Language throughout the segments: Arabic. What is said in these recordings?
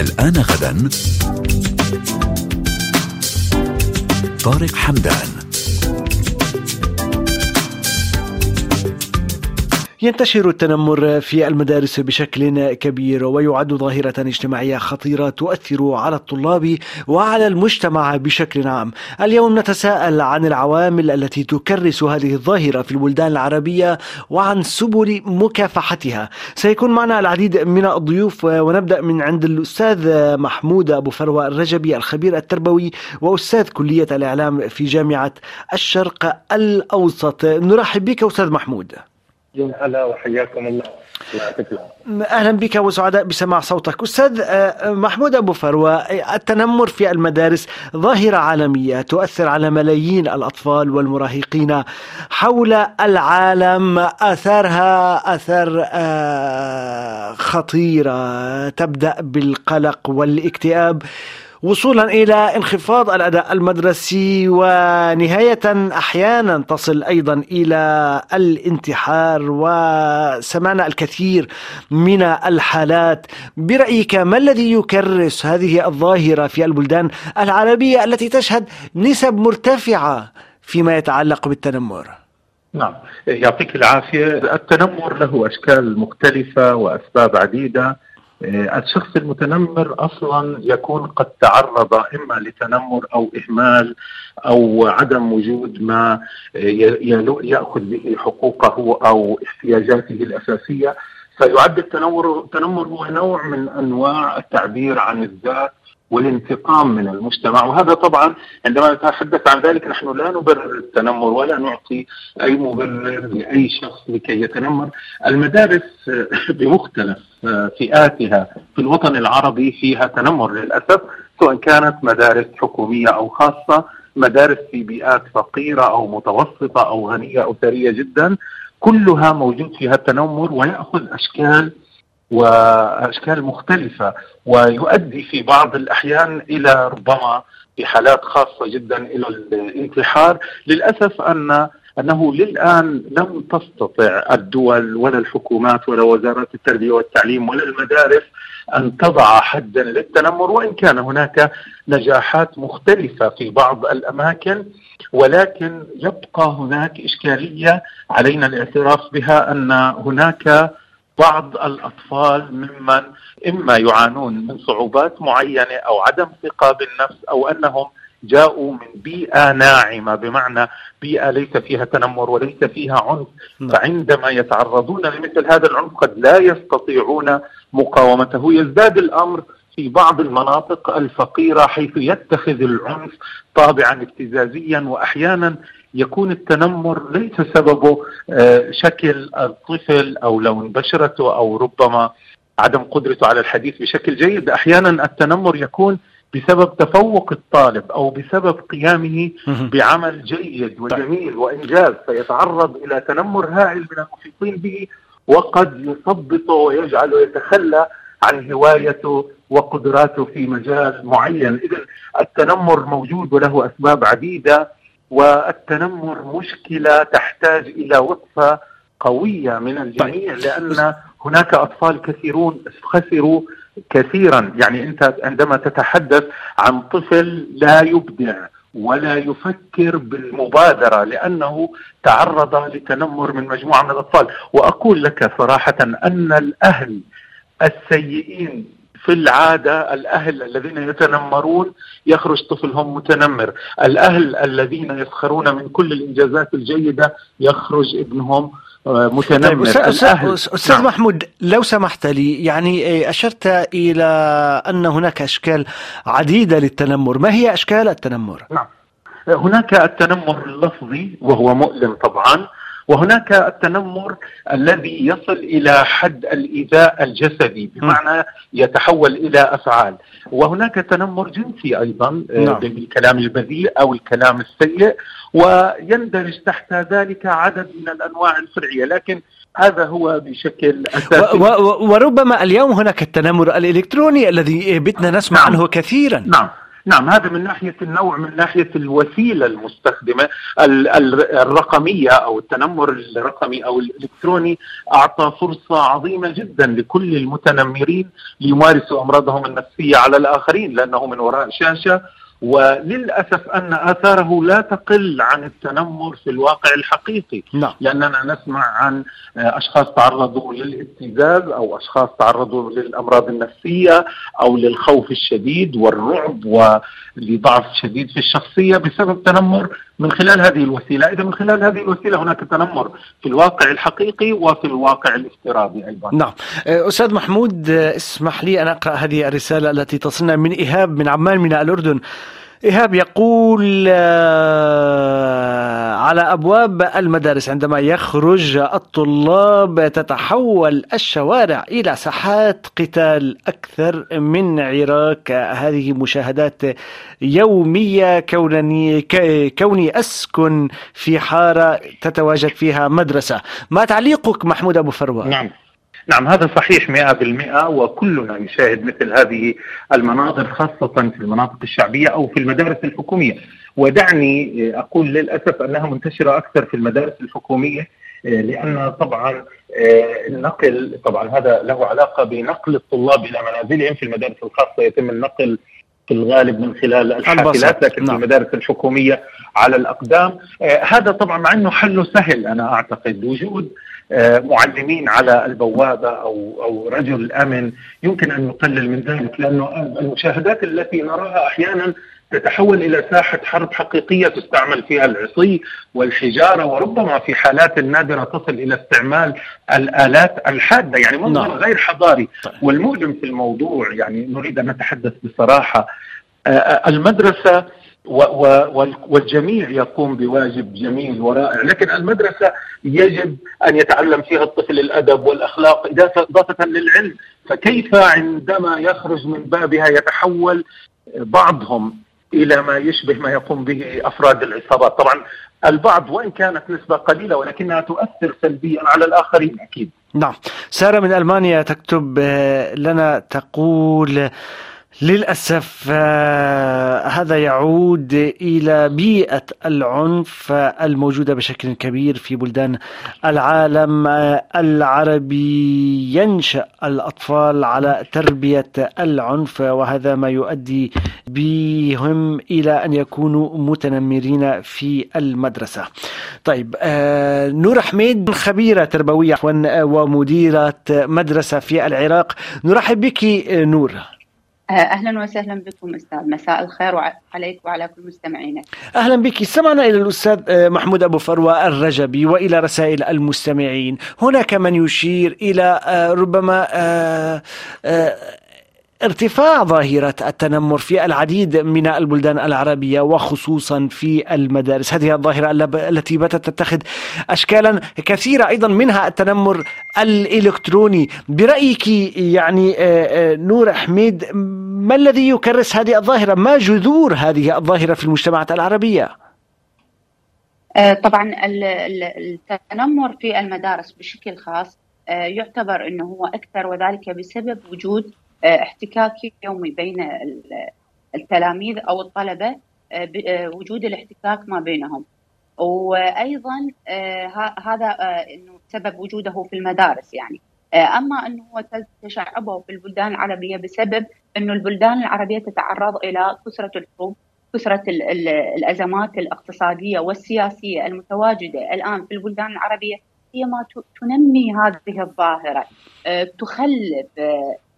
الآن غدا. طارق حمدان. ينتشر التنمر في المدارس بشكل كبير ويعد ظاهرة اجتماعية خطيرة تؤثر على الطلاب وعلى المجتمع بشكل عام. اليوم نتساءل عن العوامل التي تكرس هذه الظاهرة في البلدان العربية وعن سبل مكافحتها. سيكون معنا العديد من الضيوف ونبدأ من عند الأستاذ محمود أبو فروة الرجبي الخبير التربوي وأستاذ كلية الإعلام في جامعة الشرق الأوسط. نرحب بك أستاذ محمود. هلا وحياكم الله. أهلا بك وسعداء بسماع صوتك. أستاذ آه، محمود أبو فروة التنمر في المدارس ظاهرة عالمية تؤثر على ملايين الأطفال والمراهقين حول العالم. اثارها اثار آه، خطيرة. تبدأ بالقلق والاكتئاب. وصولا إلى انخفاض الأداء المدرسي ونهاية أحيانا تصل أيضا إلى الانتحار وسمعنا الكثير من الحالات. برأيك ما الذي يكرس هذه الظاهرة في البلدان العربية التي تشهد نسب مرتفعة فيما يتعلق بالتنمر؟ نعم يعطيك العافية. التنمر له أشكال مختلفة وأسباب عديدة. الشخص المتنمر أصلا يكون قد تعرض إما لتنمر أو إهمال أو عدم وجود ما يأخذ به حقوقه أو احتياجاته الأساسية. فيعد التنمر التنمر هو نوع من أنواع التعبير عن الذات والانتقام من المجتمع. وهذا طبعا عندما نتحدث عن ذلك نحن لا نبرر التنمر ولا نعطي أي مبرر لأي شخص لكي يتنمر. المدارس بمختلف فئاتها في الوطن العربي فيها تنمر للأسف سواء كانت مدارس حكومية أو خاصة مدارس في بيئات فقيرة أو متوسطة أو غنية أو ثرية جدا كلها موجود فيها التنمر ويأخذ أشكال وأشكال مختلفة ويؤدي في بعض الأحيان إلى ربما في حالات خاصة جدا إلى الانتحار. للأسف ان أنه للآن لم تستطع الدول ولا الحكومات ولا وزارات التربية والتعليم ولا المدارس أن تضع حدا للتنمر وإن كان هناك نجاحات مختلفة في بعض الأماكن ولكن يبقى هناك إشكالية علينا الاعتراف بها أن هناك بعض الأطفال ممن إما يعانون من صعوبات معينة أو عدم ثقة بالنفس أو أنهم جاءوا من بيئة ناعمة. بمعنى بيئة ليس فيها تنمر وليس فيها عنف. نعم. فعندما يتعرضون لمثل هذا العنف قد لا يستطيعون مقاومته. يزداد الأمر في بعض المناطق الفقيرة حيث يتخذ العنف طابعا ابتزازيا وأحيانا يكون التنمر ليس سببه آه، شكل الطفل أو لون بشرته أو ربما عدم قدرته على الحديث بشكل جيد. أحيانا التنمر يكون بسبب تفوق الطالب أو بسبب قيامه بعمل جيد وجميل وإنجاز فيتعرض إلى تنمر هائل من المحيطين به وقد يثبطه ويجعله يتخلى عن هوايته وقدراته في مجال معين. اذا التنمر موجود وله أسباب عديدة والتنمر مشكلة تحتاج إلى وقفة قوية من الجميع طيب. لأن هناك أطفال كثيرون خسروا كثيرا يعني أنت عندما تتحدث عن طفل لا يبدع ولا يفكر بالمبادرة لأنه تعرض لتنمر من مجموعة من الأطفال وأقول لك صراحة أن الأهل السيئين في العادة الأهل الذين يتنمرون يخرج طفلهم متنمر الأهل الذين يسخرون من كل الإنجازات الجيدة يخرج ابنهم آه، متنمر طيب أستاذ, أستاذ نعم. محمود لو سمحت لي يعني إيه، أشرت إلى أن هناك أشكال عديدة للتنمر ما هي أشكال التنمر؟ نعم هناك التنمر اللفظي وهو مؤلم طبعا وهناك التنمر الذي يصل إلى حد الإيذاء الجسدي بمعنى يتحول إلى أفعال. وهناك تنمر جنسي أيضا آه، نعم. بالكلام البذيء أو الكلام السيء ويندرج تحت ذلك عدد من الأنواع الفرعية. لكن هذا هو بشكل أساسي. و و وربما اليوم هناك التنمر الإلكتروني الذي بتنا نسمع نعم. عنه كثيرا. نعم. نعم هذا من ناحية النوع من ناحية الوسيلة المستخدمة الرقمية أو التنمر الرقمي أو الإلكتروني أعطى فرصة عظيمة جدا لكل المتنمرين ليمارسوا أمراضهم النفسية على الآخرين لأنه من وراء شاشة وللأسف أن آثاره لا تقل عن التنمر في الواقع الحقيقي نعم. لأننا نسمع عن أشخاص تعرضوا للابتزاز أو أشخاص تعرضوا للأمراض النفسية أو للخوف الشديد والرعب ولضعف شديد في الشخصية بسبب تنمر من خلال هذه الوسيلة، إذا من خلال هذه الوسيلة هناك تنمر في الواقع الحقيقي وفي الواقع الافتراضي أيضا. نعم. أستاذ محمود اسمح لي أن أقرأ هذه الرسالة التي تصلنا من إيهاب من عمان من الأردن. إيهاب يقول آه، على أبواب المدارس عندما يخرج الطلاب تتحول الشوارع إلى ساحات قتال أكثر من عراك. هذه مشاهدات يومية كونني كوني أسكن في حارة تتواجد فيها مدرسة. ما تعليقك محمود أبو فروة؟ نعم. نعم هذا صحيح 100% وكلنا يشاهد مثل هذه المناظر خاصة في المناطق الشعبية أو في المدارس الحكومية. ودعني أقول للأسف أنها منتشرة أكثر في المدارس الحكومية لأن طبعا النقل طبعا هذا له علاقة بنقل الطلاب إلى منازلهم في المدارس الخاصة. يتم النقل في الغالب من خلال الحافلات لكن نعم. في المدارس الحكومية على الأقدام. آه هذا طبعا مع إنه حله سهل أنا أعتقد. وجود آه معلمين على البوابة أو أو رجل آمن يمكن أن يقلل من ذلك لأنه المشاهدات التي نراها أحيانا تتحول إلى ساحة حرب حقيقية تستعمل فيها العصي والحجارة وربما في حالات نادرة تصل إلى استعمال الآلات الحادة يعني منظر نعم. غير حضاري طيب. والمؤلم في الموضوع يعني نريد أن نتحدث بصراحة المدرسة والجميع يقوم بواجب جميل ورائع. لكن المدرسة يجب أن يتعلم فيها الطفل الأدب والأخلاق إضافة للعلم. فكيف عندما يخرج من بابها يتحول بعضهم إلى ما يشبه ما يقوم به أفراد العصابات، طبعا البعض وإن كانت نسبة قليلة ولكنها تؤثر سلبيا على الآخرين أكيد. نعم، سارة من ألمانيا تكتب لنا تقول للأسف آه، هذا يعود إلى بيئة العنف الموجودة بشكل كبير في بلدان العالم. آه، العربي ينشأ الأطفال على تربية العنف وهذا ما يؤدي بهم إلى أن يكونوا متنمرين في المدرسة. طيب آه، نور حميد خبيرة تربوية ومديرة مدرسة في العراق. نرحب بك نور. أهلا وسهلا بكم أستاذ. مساء الخير عليك وعلى كل مستمعينا. أهلا بك. استمعنا إلى الأستاذ آه، محمود أبو فروة الرجبي وإلى رسائل المستمعين. هناك من يشير إلى آه، ربما ارتفاع ظاهرة التنمر في العديد من البلدان العربية وخصوصا في المدارس. هذه الظاهرة التي باتت تتخذ أشكالا كثيرة أيضا منها التنمر الإلكتروني. برأيك يعني آه، آه، نور حميد ما الذي يكرس هذه الظاهرة؟ ما جذور هذه الظاهرة في المجتمعات العربية؟ آه، طبعا التنمر في المدارس بشكل خاص يعتبر إنه هو أكثر وذلك بسبب وجود آه، احتكاك يومي بين التلاميذ أو الطلبة آه، آه، وجود الاحتكاك ما بينهم. وأيضا هذا إنه سبب وجوده في المدارس يعني. أما إنه هو تشعبه في البلدان العربية بسبب إنه البلدان العربية تتعرض إلى كثرة الحروب كثرة الأزمات الاقتصادية والسياسية المتواجدة الآن في البلدان العربية هي ما تنمي هذه الظاهرة. تخلف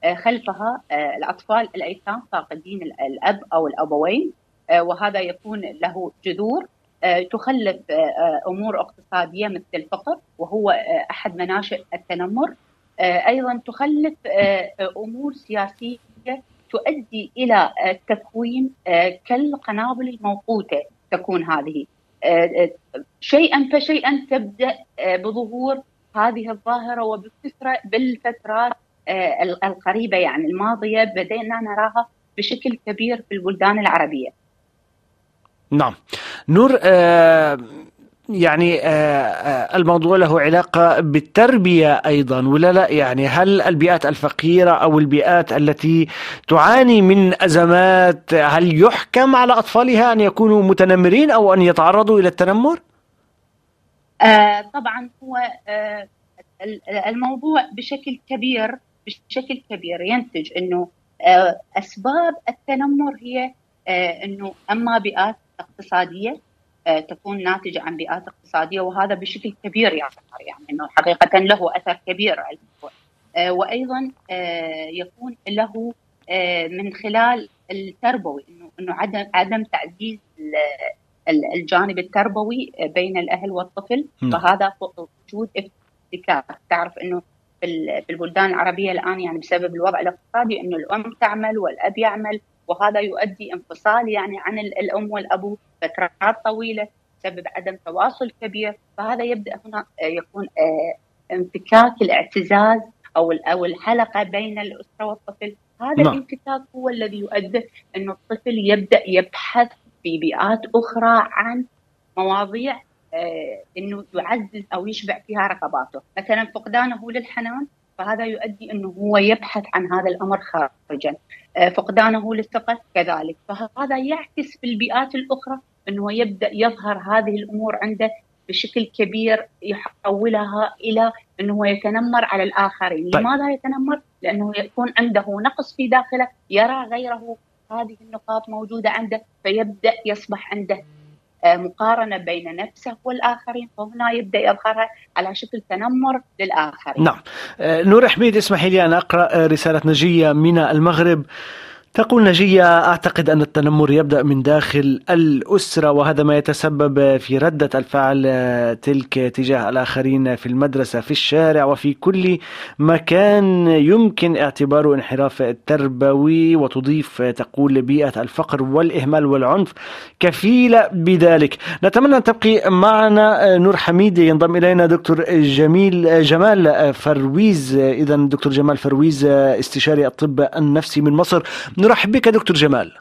خلفها آه، الأطفال الأيتام فاقدين الأب أو الأبوين آه، وهذا يكون له جذور تخلف أمور اقتصادية مثل الفقر وهو أحد مناشئ التنمر. أيضا تخلف أمور سياسية تؤدي إلى تكوين كالقنابل الموقوتة تكون هذه. شيئا فشيئا تبدأ بظهور هذه الظاهرة وبكثره بالفترات آه، القريبة يعني الماضية بدينا نراها بشكل كبير في البلدان العربية. نعم. نور آه يعني الموضوع له علاقة بالتربية أيضا ولا لا يعني هل البيئات الفقيرة أو البيئات التي تعاني من أزمات هل يحكم على أطفالها أن يكونوا متنمرين أو أن يتعرضوا إلى التنمر؟ آه طبعا هو آه الموضوع بشكل كبير بشكل كبير. ينتج إنه آه أسباب التنمر هي آه إنه أما بيئات اقتصادية آه تكون ناتجة عن بيئات اقتصادية وهذا بشكل كبير يعني يعني إنه حقيقة له أثر كبير على آه وأيضا يكون له من خلال التربوي إنه إنه عدم عدم تعزيز الجانب التربوي بين الأهل والطفل. فهذا وجود افتكاك تعرف إنه في البلدان العربية الآن يعني بسبب الوضع الاقتصادي إنه الأم تعمل والأب يعمل وهذا يؤدي انفصال يعني عن الأم والأبو فترات طويلة بسبب عدم تواصل كبير فهذا يبدأ هنا يكون انفكاك الاعتزاز أو أو الحلقة بين الأسرة والطفل هذا نعم. الانفكاك هو الذي يؤدي إنه الطفل يبدأ يبحث في بيئات أخرى عن مواضيع آه إنه يعزز أو يشبع فيها رغباته، مثلا فقدانه للحنان فهذا يؤدي إنه هو يبحث عن هذا الأمر خارجا، آه فقدانه للثقة كذلك، فهذا يعكس في البيئات الأخرى إنه يبدأ يظهر هذه الأمور عنده بشكل كبير يحولها إلى إنه يتنمر على الآخرين، طيب. لماذا يتنمر؟ لأنه يكون عنده نقص في داخله يرى غيره. هذه النقاط موجودة عنده فيبدأ يصبح عنده آه، مقارنة بين نفسه والآخرين فهنا يبدأ يظهر على شكل تنمر للآخرين. نعم. آه، نور حميد اسمحي لي أن أقرأ آه، رسالة نجية من المغرب. تقول نجية أعتقد أن التنمر يبدأ من داخل الأسرة وهذا ما يتسبب في ردة الفعل تلك تجاه الآخرين في المدرسة في الشارع وفي كل مكان. يمكن اعتباره انحراف تربوي وتضيف تقول بيئة الفقر والإهمال والعنف كفيلة بذلك. نتمنى أن تبقي معنا. نور حميد ينضم إلينا دكتور جميل جمال فرويز. إذا دكتور جمال فرويز استشاري الطب النفسي من مصر. نرحب بك دكتور جمال.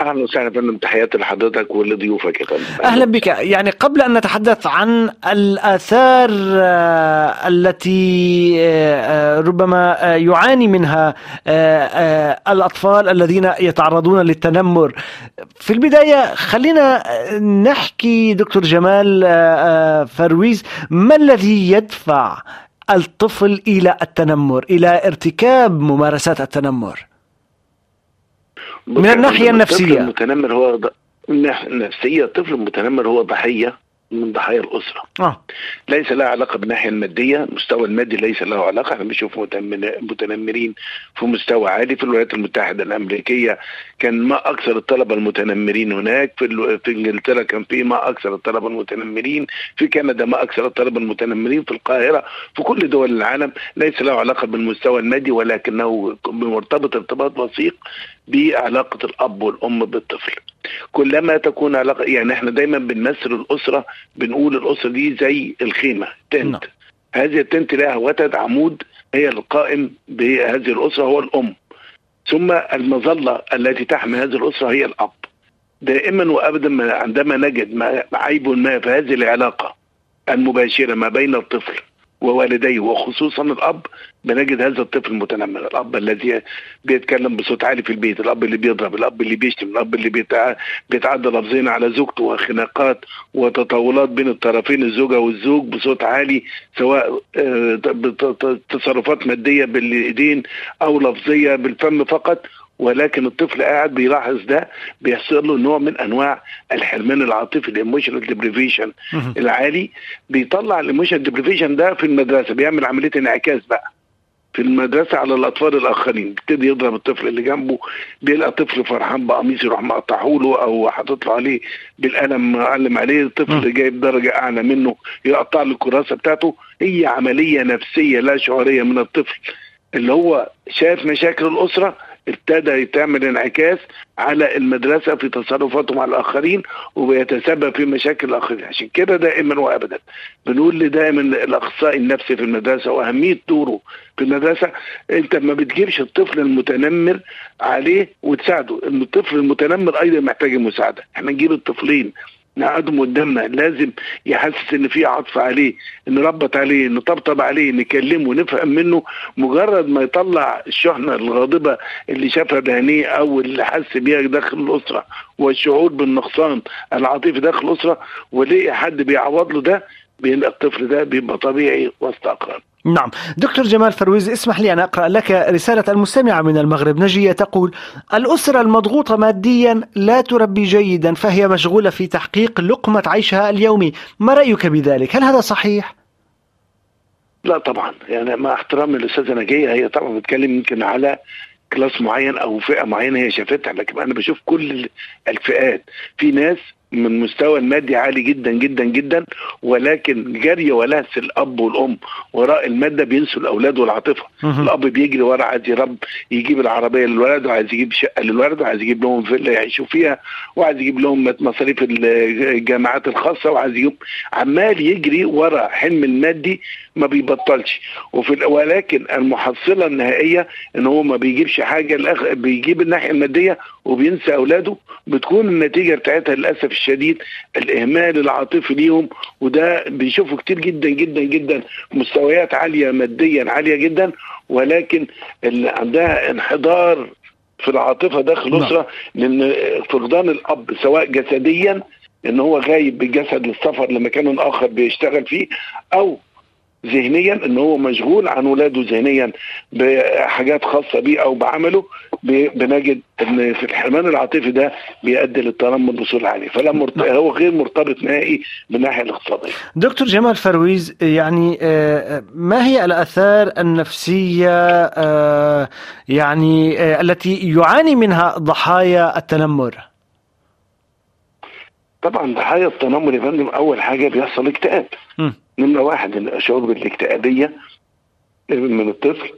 أهلا وسهلا فندم تحياتي لحضرتك ولضيوفك يا فندم. أهلا بك. يعني قبل أن نتحدث عن الآثار التي ربما يعاني منها الأطفال الذين يتعرضون للتنمر. في البداية خلينا نحكي دكتور جمال فرويز ما الذي يدفع الطفل إلى التنمر إلى ارتكاب ممارسات التنمر؟ من الناحية النفسية. المتنمر هو النفسية الطفل المتنمر هو ضحية من ضحايا الأسرة. آه. ليس لها علاقة بالناحية المادية المستوى المادي ليس له علاقة. إحنا بنشوف متنمرين في مستوى عالي. في الولايات المتحدة الأمريكية كان ما أكثر الطلبة المتنمرين هناك. في في إنجلترا كان في ما أكثر الطلبة المتنمرين. في كندا ما أكثر الطلبة المتنمرين. في القاهرة في كل دول العالم ليس له علاقة بالمستوى المادي ولكنه مرتبط ارتباط وثيق بعلاقة الأب والأم بالطفل. كلما تكون علاقة يعني إحنا دايما بنمثل الأسرة بنقول الأسرة دي زي الخيمة تنت. نعم. هذه التنت لها وتد عمود هي القائم بهذه الأسرة هو الأم. ثم المظلة التي تحمي هذه الأسرة هي الأب. دائما وابدا عندما نجد عيب ما في هذه العلاقة المباشرة ما بين الطفل ووالديه وخصوصا الأب بنجد هذا الطفل المتنمر الأب الذي بيتكلم بصوت عالي في البيت الأب اللي بيضرب الأب اللي بيشتم الأب اللي بيتعدى لفظياً على زوجته وخناقات وتطاولات بين الطرفين الزوجة والزوج بصوت عالي سواء آه، تصرفات مادية بالايدين أو لفظية بالفم فقط. ولكن الطفل قاعد بيلاحظ ده بيحصل له نوع من أنواع الحرمان العاطفي ال emotional deprivation العالي. بيطلع ال emotional deprivation ده في المدرسة بيعمل عملية انعكاس بقى. في المدرسة على الأطفال الآخرين بيبتدي يضرب الطفل اللي جنبه بيلقى طفل فرحان بقميص يروح مقطعه له أو حاطط له عليه بالقلم معلم عليه الطفل جايب درجة أعلى منه يقطع له الكراسة بتاعته. هي عملية نفسية لا شعورية من الطفل. اللي هو شاف مشاكل الأسرة ابتدى تعمل انعكاس على المدرسة في تصرفاته مع الآخرين وبيتسبب في مشاكل الآخرين. عشان كده دائما وابدا بنقول دائما الاخصائي النفسي في المدرسة وأهمية دوره في المدرسة أنت ما بتجيبش الطفل المتنمر عليه وتساعده. الطفل المتنمر أيضا محتاج المساعدة. إحنا نجيب الطفلين نقعدهم قدامنا لازم يحسس إن في عطف عليه نربط عليه نطبطب عليه نكلمه نفهم منه. مجرد ما يطلع الشحنة الغاضبة اللي شافها بعينيه أو اللي حس بيها داخل الأسرة والشعور بالنقصان العاطفي داخل الأسرة ولقي حد بيعوض له ده؟ بين الطفل ده بيبقى طبيعي وسط نعم. دكتور جمال فرويز اسمح لي أن أقرأ لك رسالة المستمعة من المغرب. نجية تقول الأسرة المضغوطة ماديا لا تربي جيدا فهي مشغولة في تحقيق لقمة عيشها اليومي. ما رأيك بذلك؟ هل هذا صحيح؟ لا طبعا. يعني مع احترامي للأستاذة نجية هي طبعا بتتكلم يمكن على class معين أو فئة معينة هي شافتها لكن أنا بشوف كل الفئات. في ناس من مستوى المادي عالي جدا جدا جدا ولكن جري ولهث الأب والأم. وراء المادة بينسوا الأولاد والعاطفة. الأب بيجري ورا عايز يرب يجيب العربية للولد وعايز يجيب شقة للولد وعايز يجيب لهم فيلا يعيشوا فيها وعايز يجيب لهم مصاريف الجامعات الخاصة وعايز يجيب. عمال يجري ورا حلم المادي ما بيبطلش. وفي ولكن المحصلة النهائية إن هو ما بيجيبش حاجة بيجيب الناحية المادية وبينسى أولاده بتكون النتيجة بتاعتها للأسف الشديد الإهمال العاطفي ليهم وده بيشوفوا كتير جدا جدا جدا مستويات عالية ماديا عالية جدا ولكن اللي عندها انحدار في العاطفة داخل نعم. الأسرة لأن فقدان الأب سواء جسديا إن هو غايب بالجسد للسفر لمكان آخر بيشتغل فيه أو ذهنيا إن هو مشغول عن ولاده ذهنيا بحاجات خاصة بيه أو بعمله بنجد إن في الحرمان العاطفي ده بيؤدي للتنمر بصورة عالية فلا مرت... نعم. هو غير مرتبط نهائي بالناحيه الاقتصادية. دكتور جمال فرويز يعني آه، ما هي الآثار النفسية آه، يعني آه، التي يعاني منها ضحايا التنمر؟ طبعا ضحايا التنمر يا فندم أول حاجة بيحصل اكتئاب. نمرة واحد الشعور بالاكتئابيه من الطفل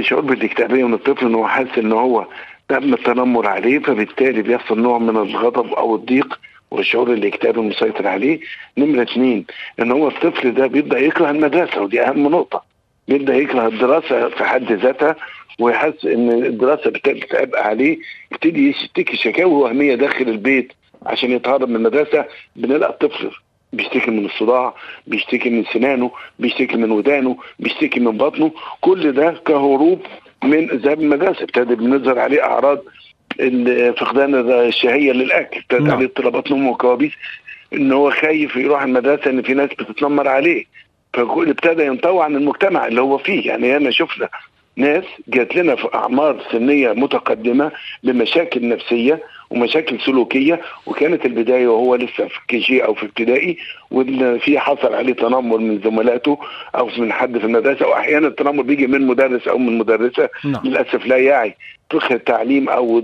شعور بالاكتئابيه من الطفل إن هو حاسس إن هو تم التنمر عليه فبالتالي بيحصل نوع من الغضب أو الضيق والشعور الاكتئابي المسيطر عليه. نمرة اثنين إن هو الطفل ده بيبدأ يكره المدرسة ودي أهم نقطة بيبدأ يكره الدراسة في حد ذاتها ويحس إن الدراسة بتبقى عليه. يبتدي يشتكي شكاوي وهمية داخل البيت عشان يتهرب من المدرسة بنلاقي الطفل بيشتكي من الصداع بيشتكي من سنانه بيشتكي من ودانه بيشتكي من بطنه كل ده كهروب من ذهاب المدرسة ابتدى بنظهر عليه أعراض فقدان الشهية للأكل ابتدى نعم. عليه اضطرابات نوم وكوابيس إن هو خايف يروح المدرسة إن في ناس بتتنمر عليه. فابتدى ينطوي عن المجتمع اللي هو فيه. يعني أنا شفنا ناس جات لنا في أعمار سنية متقدمة بمشاكل نفسية ومشاكل سلوكية وكانت البداية وهو لسه في كي جي أو في ابتدائي وان في حصل عليه تنمر من زملاته أو من حد في المدرسة وأحيانا التنمر بيجي من مدرس أو من مدرسة نعم. للأسف لا يعي فقه التعليم أو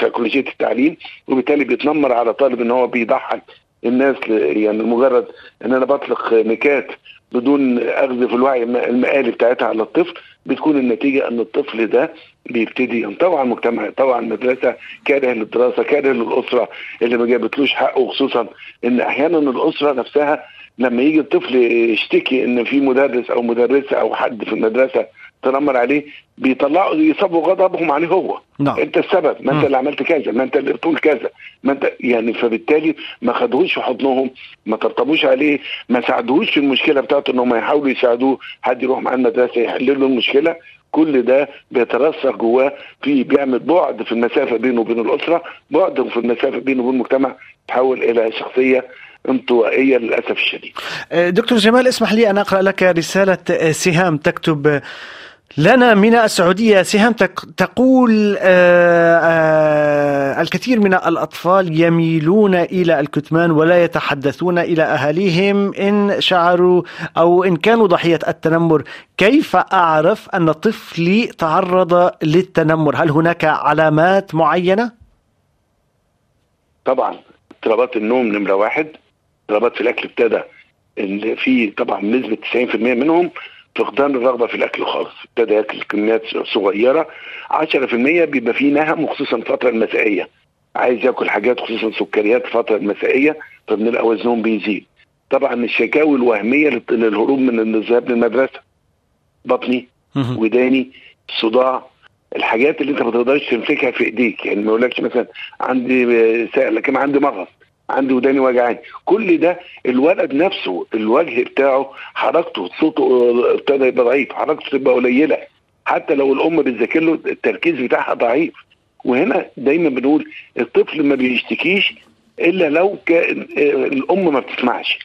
سيكولوجية التعليم وبالتالي بيتنمر على طالب إن هو بيضحك الناس يعني مجرد إن أنا بطلق نكات بدون أخذ في الوعي المآلي بتاعتها على الطفل بتكون النتيجة أن الطفل ده بيبتدي ينطوي على المجتمع على المدرسة كاره للدراسة كاره للأسرة اللي ما جابتلوش حقه خصوصا إن أحيانا الأسرة نفسها لما يجي الطفل يشتكي إن في مدرس أو مدرسة أو حد في المدرسة تنمر عليه بيطلعوا يصابوا غضبهم عليه هو نعم. انت السبب ما انت اللي عملت كذا ما انت اللي بتقول كذا ما انت يعني فبالتالي ما خدوش في حضنهم ما طبطبوش عليه ما ساعدوش في المشكلة بتاعته انهم يحاولوا يساعدوه حد يروح معاه المدرسة يحل له المشكلة كل ده بيترسخ جواه في بيعمل بعد في المسافة بينه وبين الأسرة بعد في المسافة بينه وبين المجتمع تحول إلى شخصية انطوائية للأسف الشديد. دكتور جمال اسمح لي أن أقرأ لك رسالة سهام تكتب لنا من السعودية سهام تقول آه، آه، الكثير من الأطفال يميلون إلى الكتمان ولا يتحدثون إلى أهاليهم إن شعروا أو إن كانوا ضحية التنمر كيف أعرف أن طفلي تعرض للتنمر هل هناك علامات معينة؟ طبعا اضطرابات النوم نمرة واحد اضطرابات في الأكل ابتدى في طبعا نسبة 90% منهم فقدان الرغبة في الأكل خالص. ابتدى ياكل كميات صغيرة. 10% بيبقى فيه نهم وخصوصا الفترة المسائية. عايز ياكل حاجات خصوصا سكريات الفترة المسائية فبنلقى وزنهم بيزيد. طبعا الشكاوي الوهمية للهروب من الذهاب للمدرسة. بطني وداني صداع. الحاجات اللي انت ما تقدرش تمسكها في ايديك. يعني ما يقولكش مثلا عندي سائل لكن عندي مغص. عندي وداني وجعاني كل ده الولد نفسه الوجه بتاعه حركته صوته ابتدى يبقى ضعيف حركته تبقى قليلة. حتى لو الأم بتذاكر له التركيز بتاعها ضعيف. وهنا دايما بنقول الطفل ما بيشتكيش إلا لو كان الأم ما بتسمعش.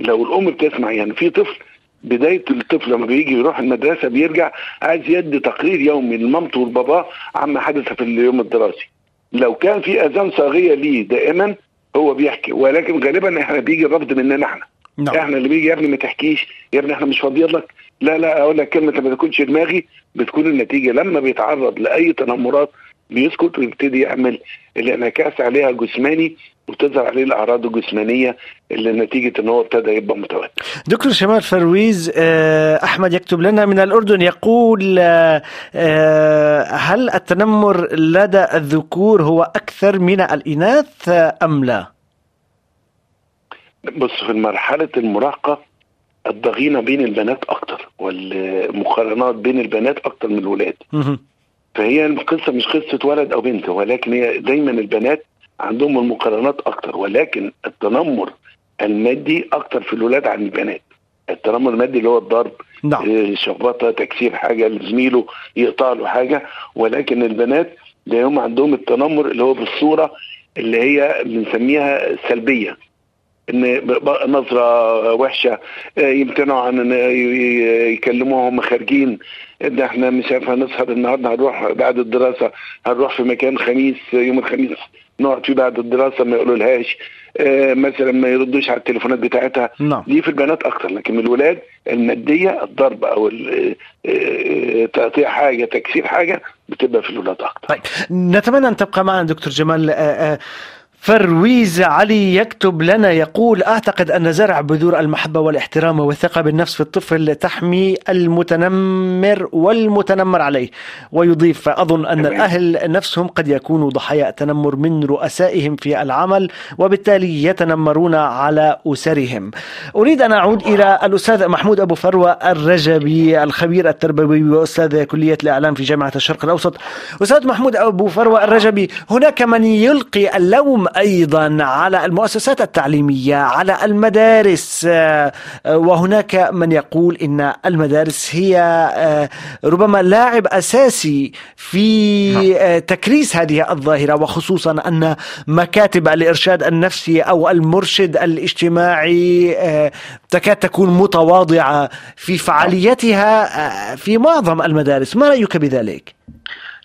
لو الأم بتسمع يعني في طفل بداية الطفل لما بيجي يروح المدرسة بيرجع عايز يدي تقرير يومي لمامته وباباه عما حدث في اليوم الدراسي. لو كان في أذان صاغية ليه دائما هو بيحكي. ولكن غالبا إحنا بيجي الرفض مننا إحنا. نعم. إحنا اللي بيجي يا ابني ما تحكيش. يا ابني إحنا مش فاضيين لك. لا لا أقول لك كلمة ما تكونش دماغي بتكون النتيجة لما بيتعرض لأي تنمرات بيسكت ويبتدي يعمل الانعكاس عليها جسماني وتظهر عليه الأعراض الجسمانية اللي نتيجة إن هو ابتدى يبقى متوتر. دكتور شمال فرويز آه، أحمد يكتب لنا من الأردن يقول آه، آه، هل التنمر لدى الذكور هو أكثر من الإناث أم لا؟ بص في مرحلة المراهقة الضغينة بين البنات أكتر والمقارنات بين البنات أكتر من الولاد. فهي القصة مش قصة ولد أو بنت ولكن هي دايما البنات عندهم المقارنات أكتر ولكن التنمر المادي أكتر في الولاد عن البنات التنمر المادي اللي هو الضرب نعم. آه، شخبطه تكسير حاجة لزميله يقطع له حاجة ولكن البنات هم عندهم التنمر اللي هو بالصورة اللي هي بنسميها سلبية إن نظرة وحشة آه، يمتنعوا عن يكلموها هم خارجين. إن إحنا مش عارف هنسهر النهارده هنروح بعد الدراسة. هنروح في مكان خميس يوم الخميس نقعد فيه بعد الدراسة ما يقولوا لهاش آه مثلا ما يردوش على التليفونات بتاعتها. نعم. دي في البنات أكتر لكن من الولاد المادية الضرب أو آه، تقطيع حاجة تكسير حاجة بتبقى في الولاد أكتر. طيب نتمنى أن تبقى معنا دكتور جمال. آه فرويز علي يكتب لنا يقول أعتقد أن زرع بذور المحبة والاحترام والثقة بالنفس في الطفل تحمي المتنمر والمتنمر عليه. ويضيف أظن أن الأهل نفسهم قد يكونوا ضحايا تنمر من رؤسائهم في العمل وبالتالي يتنمرون على أسرهم. أريد أن أعود إلى الأستاذ محمود أبو فروة الرجبي الخبير التربوي وأستاذ كلية الإعلام في جامعة الشرق الأوسط. أستاذ محمود أبو فروة الرجبي هناك من يلقي اللوم أيضا على المؤسسات التعليمية على المدارس. آه، وهناك من يقول إن المدارس هي آه، ربما لاعب أساسي في نعم. آه، تكريس هذه الظاهرة وخصوصا أن مكاتب الإرشاد النفسي أو المرشد الاجتماعي تكاد تكون متواضعة في فعاليتها في معظم المدارس. ما رأيك بذلك؟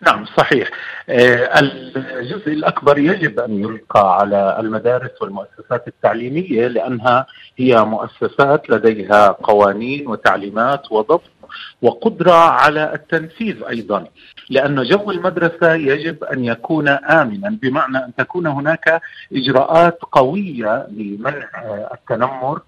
نعم صحيح. آه، الجزء الأكبر يجب أن يلقى على المدارس والمؤسسات التعليمية لأنها هي مؤسسات لديها قوانين وتعليمات وضبط وقدرة على التنفيذ أيضا. لأن جو المدرسة يجب أن يكون آمنا بمعنى أن تكون هناك إجراءات قوية لمنع التنمر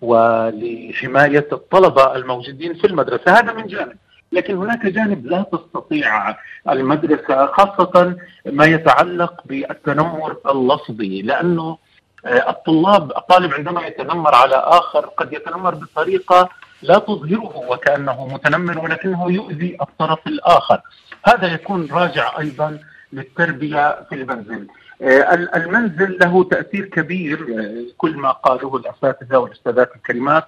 ولحماية الطلبة الموجودين في المدرسة. هذا من جانب. لكن هناك جانب لا تستطيع المدرسة خاصة ما يتعلق بالتنمر اللفظي لأنه آه، الطلاب الطالب عندما يتنمر على آخر قد يتنمر بطريقة لا تظهره وكأنه متنمر ولكنه يؤذي الطرف الآخر. هذا يكون راجع أيضا للتربية في المنزل. آه، المنزل له تأثير كبير آه، كل ما قاله الأساتذة والأستاذات الكريمات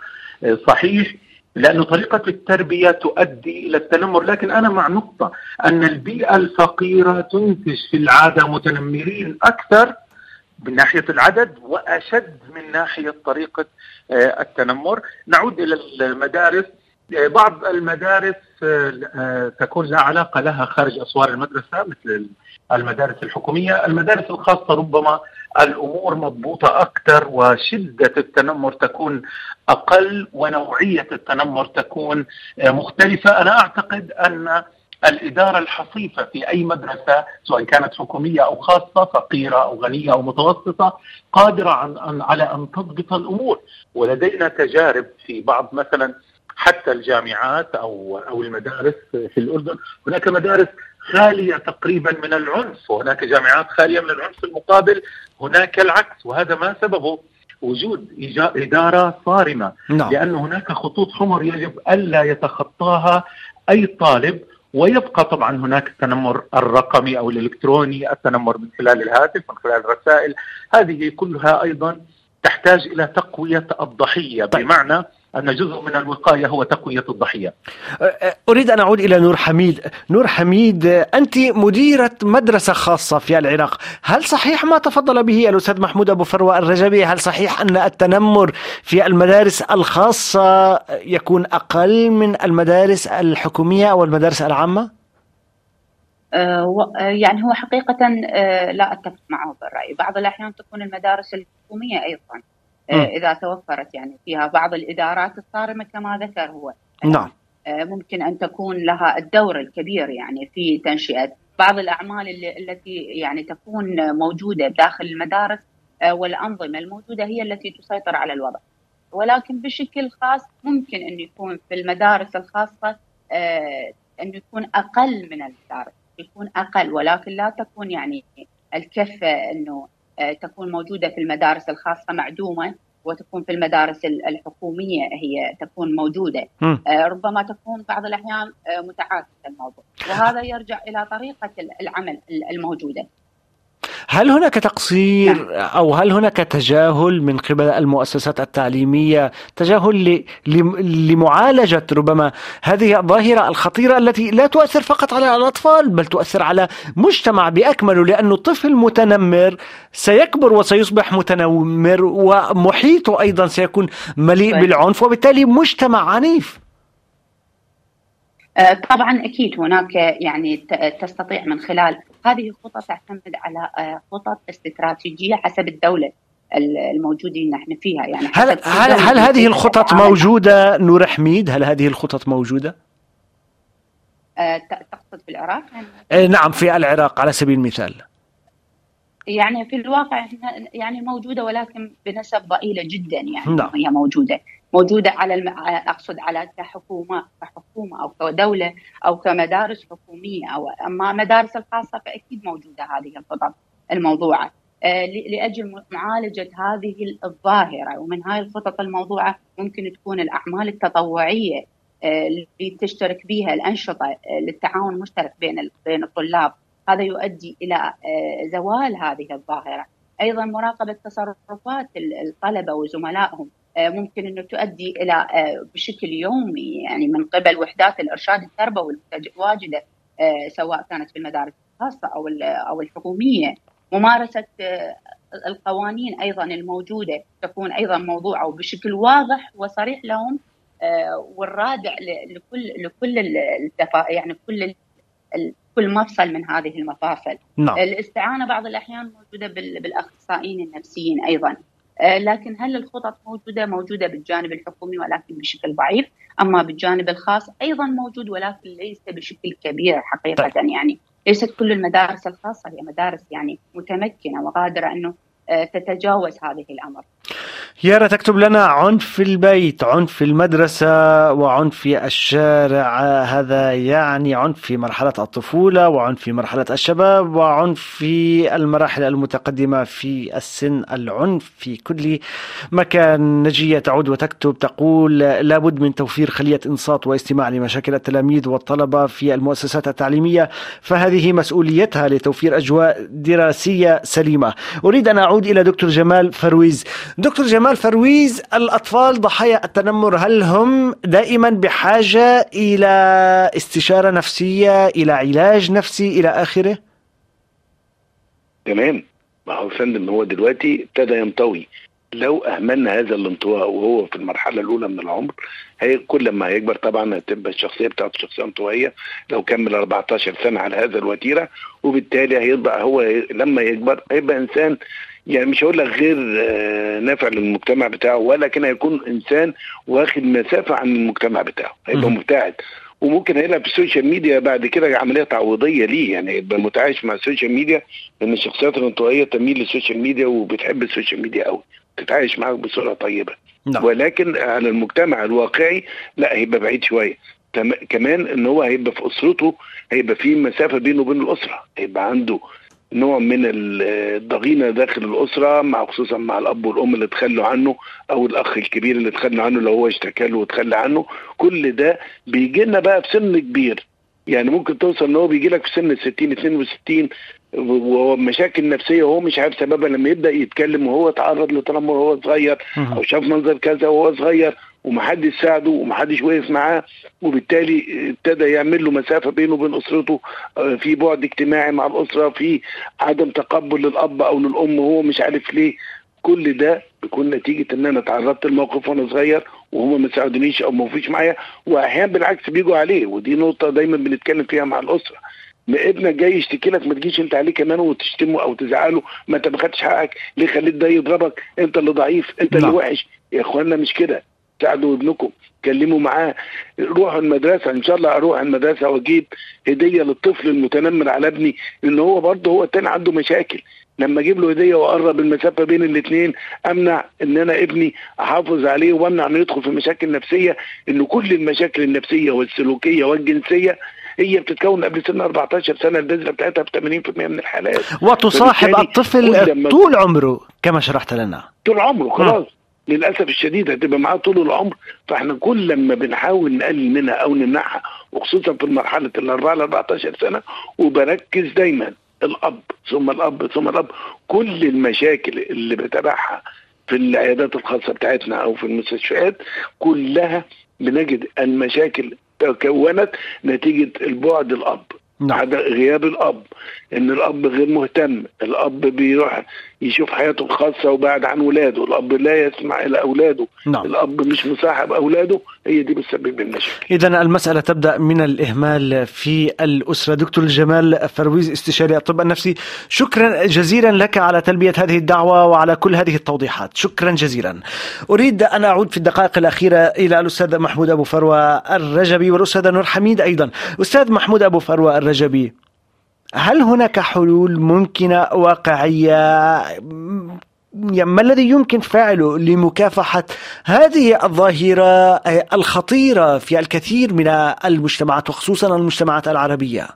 صحيح. لأن طريقة التربية تؤدي إلى التنمر. لكن أنا مع نقطة أن البيئة الفقيرة تنتج في العادة متنمرين أكثر من ناحية العدد وأشد من ناحية طريقة آه، التنمر. نعود إلى المدارس. آه، بعض المدارس آه، تكون لا علاقة لها خارج أسوار المدرسة مثل المدارس الحكومية. المدارس الخاصة ربما الأمور مضبوطة أكثر وشدة التنمر تكون أقل ونوعية التنمر تكون مختلفة. أنا أعتقد أن الإدارة الحصيفة في أي مدرسة سواء كانت حكومية أو خاصة فقيرة أو غنية أو متوسطة قادرة عن على أن تضبط الأمور. ولدينا تجارب في بعض مثلا حتى الجامعات أو أو المدارس في الأردن. هناك مدارس خالية تقريبا من العنف وهناك جامعات خالية من العنف المقابل. هناك العكس وهذا ما سببه وجود إدارة صارمة نعم. لأن هناك خطوط حمر يجب ألا يتخطاها أي طالب ويبقى طبعا هناك التنمر الرقمي أو الإلكتروني التنمر من خلال الهاتف من خلال الرسائل هذه كلها أيضا تحتاج إلى تقوية الضحية طيب. بمعنى أن جزء من الوقاية هو تقوية الضحية. أريد أن أعود إلى نور حميد. نور حميد أنت مديرة مدرسة خاصة في العراق. هل صحيح ما تفضل به الأستاذ محمود أبو فروة الرجبي؟ هل صحيح أن التنمر في المدارس الخاصة يكون أقل من المدارس الحكومية أو المدارس العامة؟ يعني هو حقيقة لا أتفق معه بالرأي. بعض الأحيان تكون المدارس الحكومية أيضا. إذا توفرت يعني فيها بعض الإدارات الصارمة كما ذكر هو. نعم. آه، ممكن أن تكون لها الدور الكبير يعني في تنشئة بعض الأعمال اللي التي يعني تكون موجودة داخل المدارس آه، والأنظمة الموجودة هي التي تسيطر على الوضع. ولكن بشكل خاص ممكن انه يكون في المدارس الخاصة انه يكون أقل من المدارس يكون أقل ولكن لا تكون يعني الكفه إنه آه، تكون موجودة في المدارس الخاصة معدومة وتكون في المدارس الحكومية هي تكون موجودة. م. آه، ربما تكون بعض الأحيان آه، متعاكسه الموضوع. وهذا يرجع إلى طريقة العمل الموجودة. هل هناك تقصير نعم. أو هل هناك تجاهل من قبل المؤسسات التعليمية تجاهل لمعالجة ربما هذه الظاهرة الخطيرة التي لا تؤثر فقط على الأطفال بل تؤثر على مجتمع باكمله لأن الطفل متنمر سيكبر وسيصبح متنمر ومحيطه أيضا سيكون مليء. بالعنف وبالتالي مجتمع عنيف طبعا أكيد هناك يعني تستطيع من خلال هذه الخطط تعتمد على آه، خطط استراتيجية حسب الدولة الموجودين نحن فيها يعني هل هل, هل هذه الخطط موجودة نور حميد هل هذه الخطط موجودة؟ آه، تقصد في العراق؟ يعني نعم في العراق على سبيل المثال يعني في الواقع يعني موجودة ولكن بنسب ضئيلة جدا يعني نعم. هي موجودة موجودة على الم... أقصد على كحكومه كحكومة أو كدولة أو كمدارس حكومية أو أما مدارس الخاصة فأكيد موجودة هذه الخطط الموضوعة. آه، لأجل معالجة هذه الظاهرة ومن هاي الخطط الموضوعة ممكن تكون الأعمال التطوعية آه، اللي تشترك بها الأنشطة آه، للتعاون المشترك بين بين الطلاب. هذا يؤدي إلى زوال هذه الظاهرة. أيضا مراقبة تصرفات الطلبة وزملائهم. ممكن إنه تؤدي إلى آه، بشكل يومي يعني من قبل وحدات الإرشاد التربوي المتواجده آه، سواء كانت في المدارس الخاصة أو أو الحكومية. ممارسة القوانين أيضا الموجودة تكون أيضا موضوعه وبشكل واضح وصريح لهم والرادع لكل لكل التفا يعني كل كل مفصل من هذه المفاصل. نعم. الاستعانة بعض الأحيان موجودة بالأخصائيين النفسيين أيضا. آه، لكن هل الخطط موجودة؟ موجودة بالجانب الحكومي ولكن بشكل ضعيف، أما بالجانب الخاص أيضا موجود ولكن ليس بشكل كبير حقيقة طيب. يعني ليست كل المدارس الخاصة هي مدارس يعني متمكنة وقادرة أنه آه، تتجاوز هذه الأمر. يارا تكتب لنا عنف في البيت عنف في المدرسة وعنف في الشارع. هذا يعني عنف في مرحلة الطفولة وعنف في مرحلة الشباب وعنف في المراحل المتقدمة في السن. العنف في كل مكان نجية تعود وتكتب تقول لابد من توفير خلية إنصات واستماع لمشاكل التلاميذ والطلبة في المؤسسات التعليمية فهذه مسؤوليتها لتوفير أجواء دراسية سليمة. أريد أن أعود إلى دكتور جمال فرويز. دكتور جمال جمال فرويز الأطفال ضحايا التنمر هل هم دائما بحاجة إلى استشارة نفسية إلى علاج نفسي إلى آخره؟ تمام. ما هو فندم هو دلوقتي ابتدى ينطوي. لو أهملنا هذا الانطواء وهو في المرحلة الأولى من العمر هي كل ما يكبر طبعا هتبقى الشخصية بتاعته شخصية انطوائية. لو كمل 14 سنة على هذا الوتيرة وبالتالي هيبقى هو لما يكبر هيبقى إنسان يعني مش هقول لك غير آه، نافع للمجتمع بتاعه ولكن هيكون إنسان واخد مسافة عن المجتمع بتاعه هيبقى مبتعد وممكن هيلعب في ال social media بعد كده عملية تعويضية ليه يعني يبقى متعايش مع ال social media لأن الشخصيات الانطوائية تميل لل social media وبتحب ال social media قوي تتعايش معاك بصورة طيبة. نعم. ولكن على المجتمع الواقعي لا هيبقى بعيد شوية. كمان إن هو هيبقى في أسرته هيبقى في مسافة بينه وبين الأسرة هيبقى عنده نوع من الضغينة داخل الأسرة مع خصوصا مع الأب والأم اللي تخلوا عنه أو الأخ الكبير اللي تخلى عنه لو هو اشتكى له وتخلى عنه. كل ده بيجي لنا بقى في سن كبير. يعني ممكن توصل إن هو بيجي لك في سن ال 60 62 ومشاكل نفسية وهو مش عارف سببها لما يبدأ يتكلم وهو تعرض لتنمر وهو صغير أو شاف منظر كذا وهو صغير ومحدش ساعده ومحدش وقف معاه وبالتالي ابتدى يعمل له مسافة بينه وبين أسرته آه، في بعد اجتماعي مع الأسرة في عدم تقبل للأب أو للأم وهو مش عارف ليه. كل ده بيكون نتيجة إن أنا تعرضت لموقف وأنا صغير وهم ما ساعدونيش أو ما فيش معايا واحيانا بالعكس بيجوا عليه. ودي نقطة دايما بنتكلم فيها مع الأسرة. ما ابنك جاي يشتكي لك ما تجيش أنت عليه كمان وتشتمه أو تزعله ما أنت ما خدتش حقك ليه خليت ده يضربك؟ أنت اللي ضعيف أنت اللي نعم. وحش. يا إخوانا مش كده. ساعدوا ابنكم كلموا معاه روحوا المدرسة إن شاء الله أروح المدرسة وأجيب هدية للطفل المتنمر على ابني لأن هو برضه هو التاني عنده مشاكل. لما أجيب له هدية وأقرب المسافة بين الاثنين أمنع إن أنا ابني أحافظ عليه وأمنع إنه يدخل في مشاكل نفسية إن كل المشاكل النفسية والسلوكية والجنسية هي بتتكون قبل سن 14 سنة البذرة بتاعتها ب 80% من الحالات. وتصاحب الطفل طول عمره كما شرحت لنا. طول عمره خلاص. للأسف الشديد هتبقى معاه طول العمر فإحنا كل لما بنحاول نقلل منها أو نمنعها وخصوصا في مرحلة ال 4 ل 14 سنة وبركز دايما الأب ثم الأب ثم الأب. كل المشاكل اللي بتابعها في العيادات الخاصة بتاعتنا أو في المستشفيات كلها بنجد المشاكل تكونت نتيجة البعد الأب. نعم. غياب الأب. إن الأب غير مهتم الأب بيروح يشوف حياته الخاصة وبعد عن ولاده. الأب لا يسمع إلى أولاده. نعم. الأب مش مصاحب أولاده هي دي بتسبب المشاكل. اذا المسألة تبدأ من الإهمال في الأسرة. دكتور جمال فرويز استشاري الطب النفسي شكرا جزيلا لك على تلبية هذه الدعوة وعلى كل هذه التوضيحات. شكرا جزيلا. أريد أن أعود في الدقائق الأخيرة إلى الأستاذ محمود أبو فروة الرجبي والاستاذ نور حميد أيضا. أستاذ محمود أبو فروة الرجبي هل هناك حلول ممكنة واقعية ما الذي يمكن فعله لمكافحة هذه الظاهرة الخطيرة في الكثير من المجتمعات وخصوصا المجتمعات العربية؟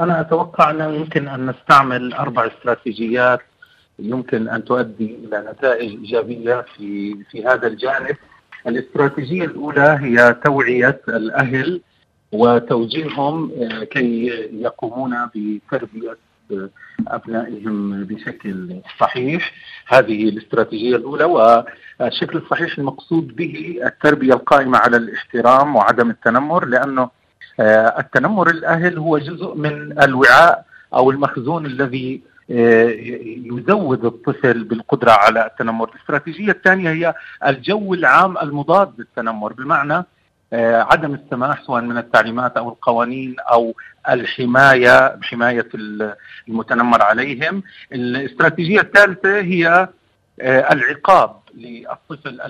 أنا أتوقع أنه يمكن أن نستعمل أربع استراتيجيات يمكن أن تؤدي إلى نتائج إيجابية في في هذا الجانب. الاستراتيجية الأولى هي توعية الأهل وتوجيههم آه، كي يقومون بتربية آه، أبنائهم بشكل صحيح. هذه الاستراتيجية الأولى والشكل الصحيح المقصود به التربية القائمة على الاحترام وعدم التنمر لأنه آه، التنمر الأهل هو جزء من الوعاء أو المخزون الذي يزود الطفل بالقدرة على التنمر، الاستراتيجية الثانية هي الجو العام المضاد للتنمر بمعنى عدم السماح سواء من التعليمات أو القوانين أو الحماية حماية المتنمر عليهم. الاستراتيجية الثالثة هي آه، العقاب للطفل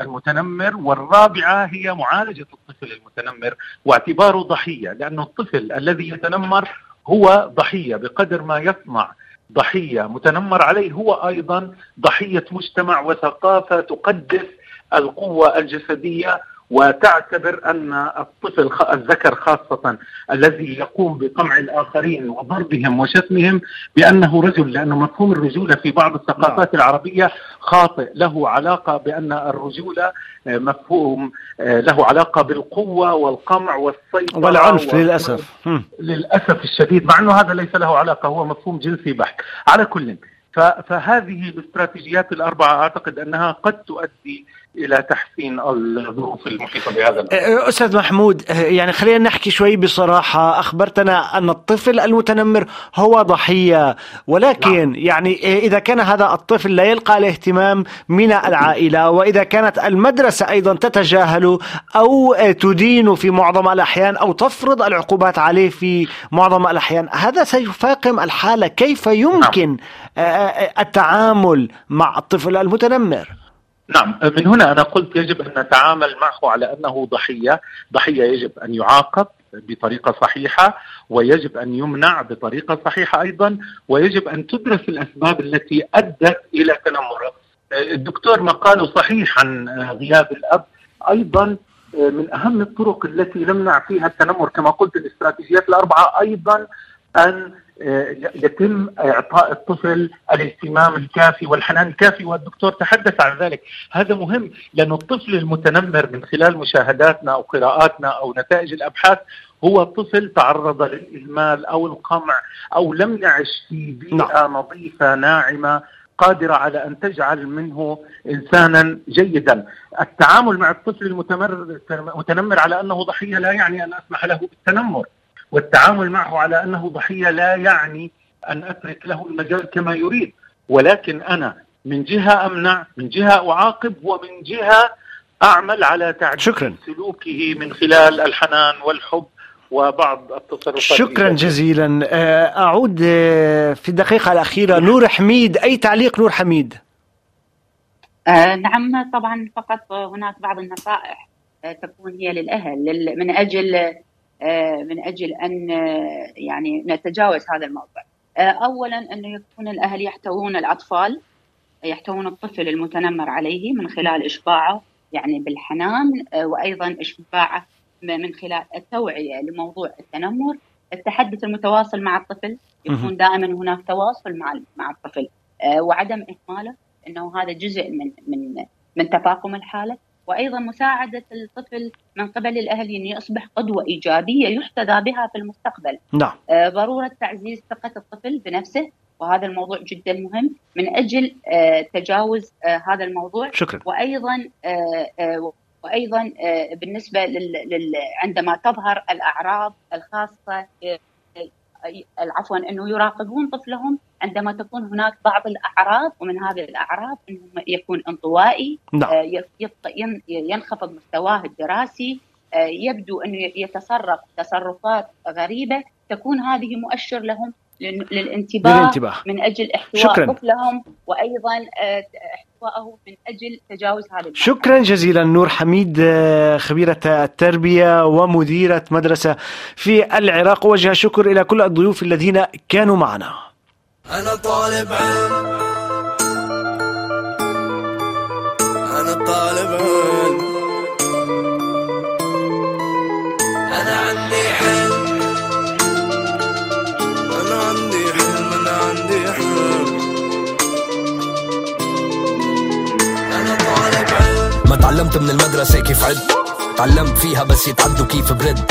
المتنمر والرابعة هي معالجة الطفل المتنمر واعتباره ضحية لأنه الطفل الذي يتنمر هو ضحية بقدر ما يصنع ضحية متنمر عليه هو أيضا ضحية مجتمع وثقافة تقدس القوة الجسدية وتعتبر أن الطفل الذكر خاصة الذي يقوم بقمع الآخرين وضربهم وشتمهم بأنه رجل لأنه مفهوم الرجولة في بعض الثقافات نعم. العربية خاطئ له علاقة بأن الرجولة مفهوم له علاقة بالقوة والقمع والسيطرة والعنف للأسف. للأسف الشديد مع أنه هذا ليس له علاقة هو مفهوم جنسي بحت. على كل فهذه الاستراتيجيات الأربعة أعتقد أنها قد تؤدي إلى تحسين الظروف المحيطة بهذا أه، أه، أستاذ محمود أه، يعني خلينا نحكي شوي بصراحة أخبرتنا أن الطفل المتنمر هو ضحية ولكن نعم. يعني إذا كان هذا الطفل لا يلقى الاهتمام من العائلة وإذا كانت المدرسة أيضا تتجاهله أو تدين في معظم الأحيان أو تفرض العقوبات عليه في معظم الأحيان هذا سيفاقم الحالة كيف يمكن نعم. التعامل مع الطفل المتنمر نعم من هنا أنا قلت يجب أن نتعامل معه على أنه ضحية، ضحية يجب أن يعاقب بطريقة صحيحة ويجب أن يمنع بطريقة صحيحة أيضا ويجب أن تدرس الأسباب التي أدت إلى تنمره. الدكتور مقاله صحيح عن غياب الأب أيضا من أهم الطرق التي نمنع فيها التنمر كما قلت الاستراتيجيات الأربعة أيضا أن يتم إعطاء الطفل الاهتمام الكافي والحنان الكافي والدكتور تحدث عن ذلك. هذا مهم لأن الطفل المتنمر من خلال مشاهداتنا أو قراءاتنا أو نتائج الأبحاث هو طفل تعرض للاهمال أو القمع أو لم يعش في بيئة نعم. نظيفة ناعمة قادرة على أن تجعل منه إنسانا جيدا. التعامل مع الطفل المتنمر على أنه ضحية لا يعني أن أسمح له بالتنمر. والتعامل معه على أنه ضحية لا يعني أن أترك له المجال كما يريد. ولكن أنا من جهة أمنع من جهة أعاقب ومن جهة أعمل على تعديل شكرا. سلوكه من خلال الحنان والحب وبعض التصرفات شكرا جزيلا. آه، أعود آه، في الدقيقة الأخيرة نور حميد. أي تعليق نور حميد؟ آه نعم طبعا فقط هناك بعض النصائح تكون هي للأهل من أجل آه من أجل أن آه يعني نتجاوز هذا الموضوع. أولا أنه يكون الأهل يحتوون الأطفال يحتوون الطفل المتنمر عليه من خلال إشباعه يعني بالحنان وأيضا إشباعه من خلال التوعية لموضوع التنمر. التحدث المتواصل مع الطفل يكون دائما هناك تواصل مع مع الطفل. آه، وعدم إهماله إنه هذا جزء من من من تفاقم الحالة. وأيضا مساعدة الطفل من قبل الأهل انه يصبح قدوة إيجابية يحتذى بها في المستقبل. نعم. آه، ضرورة تعزيز ثقة الطفل بنفسه وهذا الموضوع جدا مهم من أجل آه، تجاوز هذا الموضوع. شكرا. وأيضا وأيضا آه، بالنسبة لل... عندما تظهر الأعراض الخاصة آه، عفوا إنه يراقبون طفلهم عندما تكون هناك بعض الأعراض ومن هذه الأعراض إنه يكون انطوائي نعم. آه، ينخفض مستواه الدراسي يبدو إنه يتصرف تصرفات غريبة تكون هذه مؤشر لهم للانتباه, للانتباه. من أجل احتواء شكرا. طفلهم وأيضا آه، احتوائه من أجل تجاوز هذا المعنى. شكرا جزيلا نور حميد آه، خبيرة التربية ومديرة مدرسة في العراق وجه شكر إلى كل الضيوف الذين كانوا معنا. أنا طالب علم تعلمت من المدرسة كيف عد. تعلمت فيها بس يتعدوا كيف برد.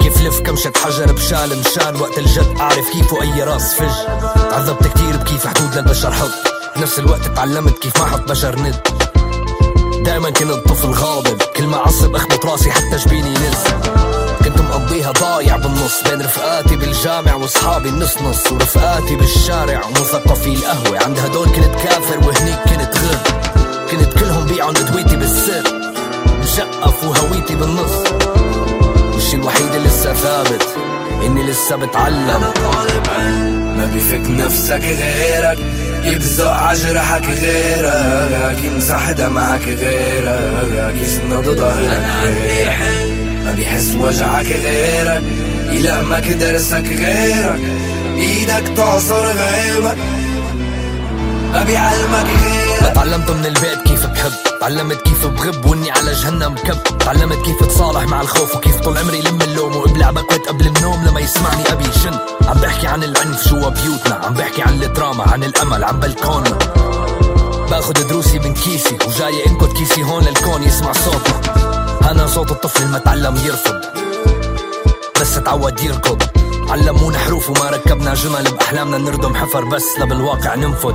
كيف لف كمشة حجر بشال مشان وقت الجد. أعرف كيف وأي راس فج. تعذبت كتير بكيف حدود للبشر حط. بنفس الوقت تعلمت كيف ما أحط بشر ند. دايما كنت طفل غاضب. كل ما عصب أخبط راسي حتى جبيني ينز كنت مقضيها ضايع بالنص. بين رفقاتي بالجامع وأصحابي النص نص. ورفقاتي بالشارع ومثقفي القهوة. عند هدول كنت كافر وهنيك كنت غير كنت كلهم بيعوا ندويتي مشقف وهويتي بالنص. الشي الوحيد اللي لسه ثابت إني لسه بتعلم. ما بيفك نفسك غيرك. يبزق عجرحك غيرك يمسح دمعك غيرك يسند ظهرك ما بيحس وجعك غيرك يلأمك درسك غيرك. إيدك تعصر غيبك ما بيعلمك غيرك. تعلمت من البيت كيف بحب. تعلمت كيف بغب وإني على جهنم كب. تعلمت كيف اتصالح مع الخوف وكيف طول عمري لم اللوم وأبلع بكوت قبل النوم لما يسمعني أبي شن عم بحكي عن العنف جوا بيوتنا عم بحكي عن الدراما عن الأمل عن بلكوننا باخد دروسي من كيسي وجاي إنكت كيسي هون للكون يسمع صوتنا. أنا صوت الطفل ما تعلم يرفض بس تعود يركض. علمونا حروف وما ركبنا جمل بأحلامنا نردم حفر بس لا بالواقع ننفذ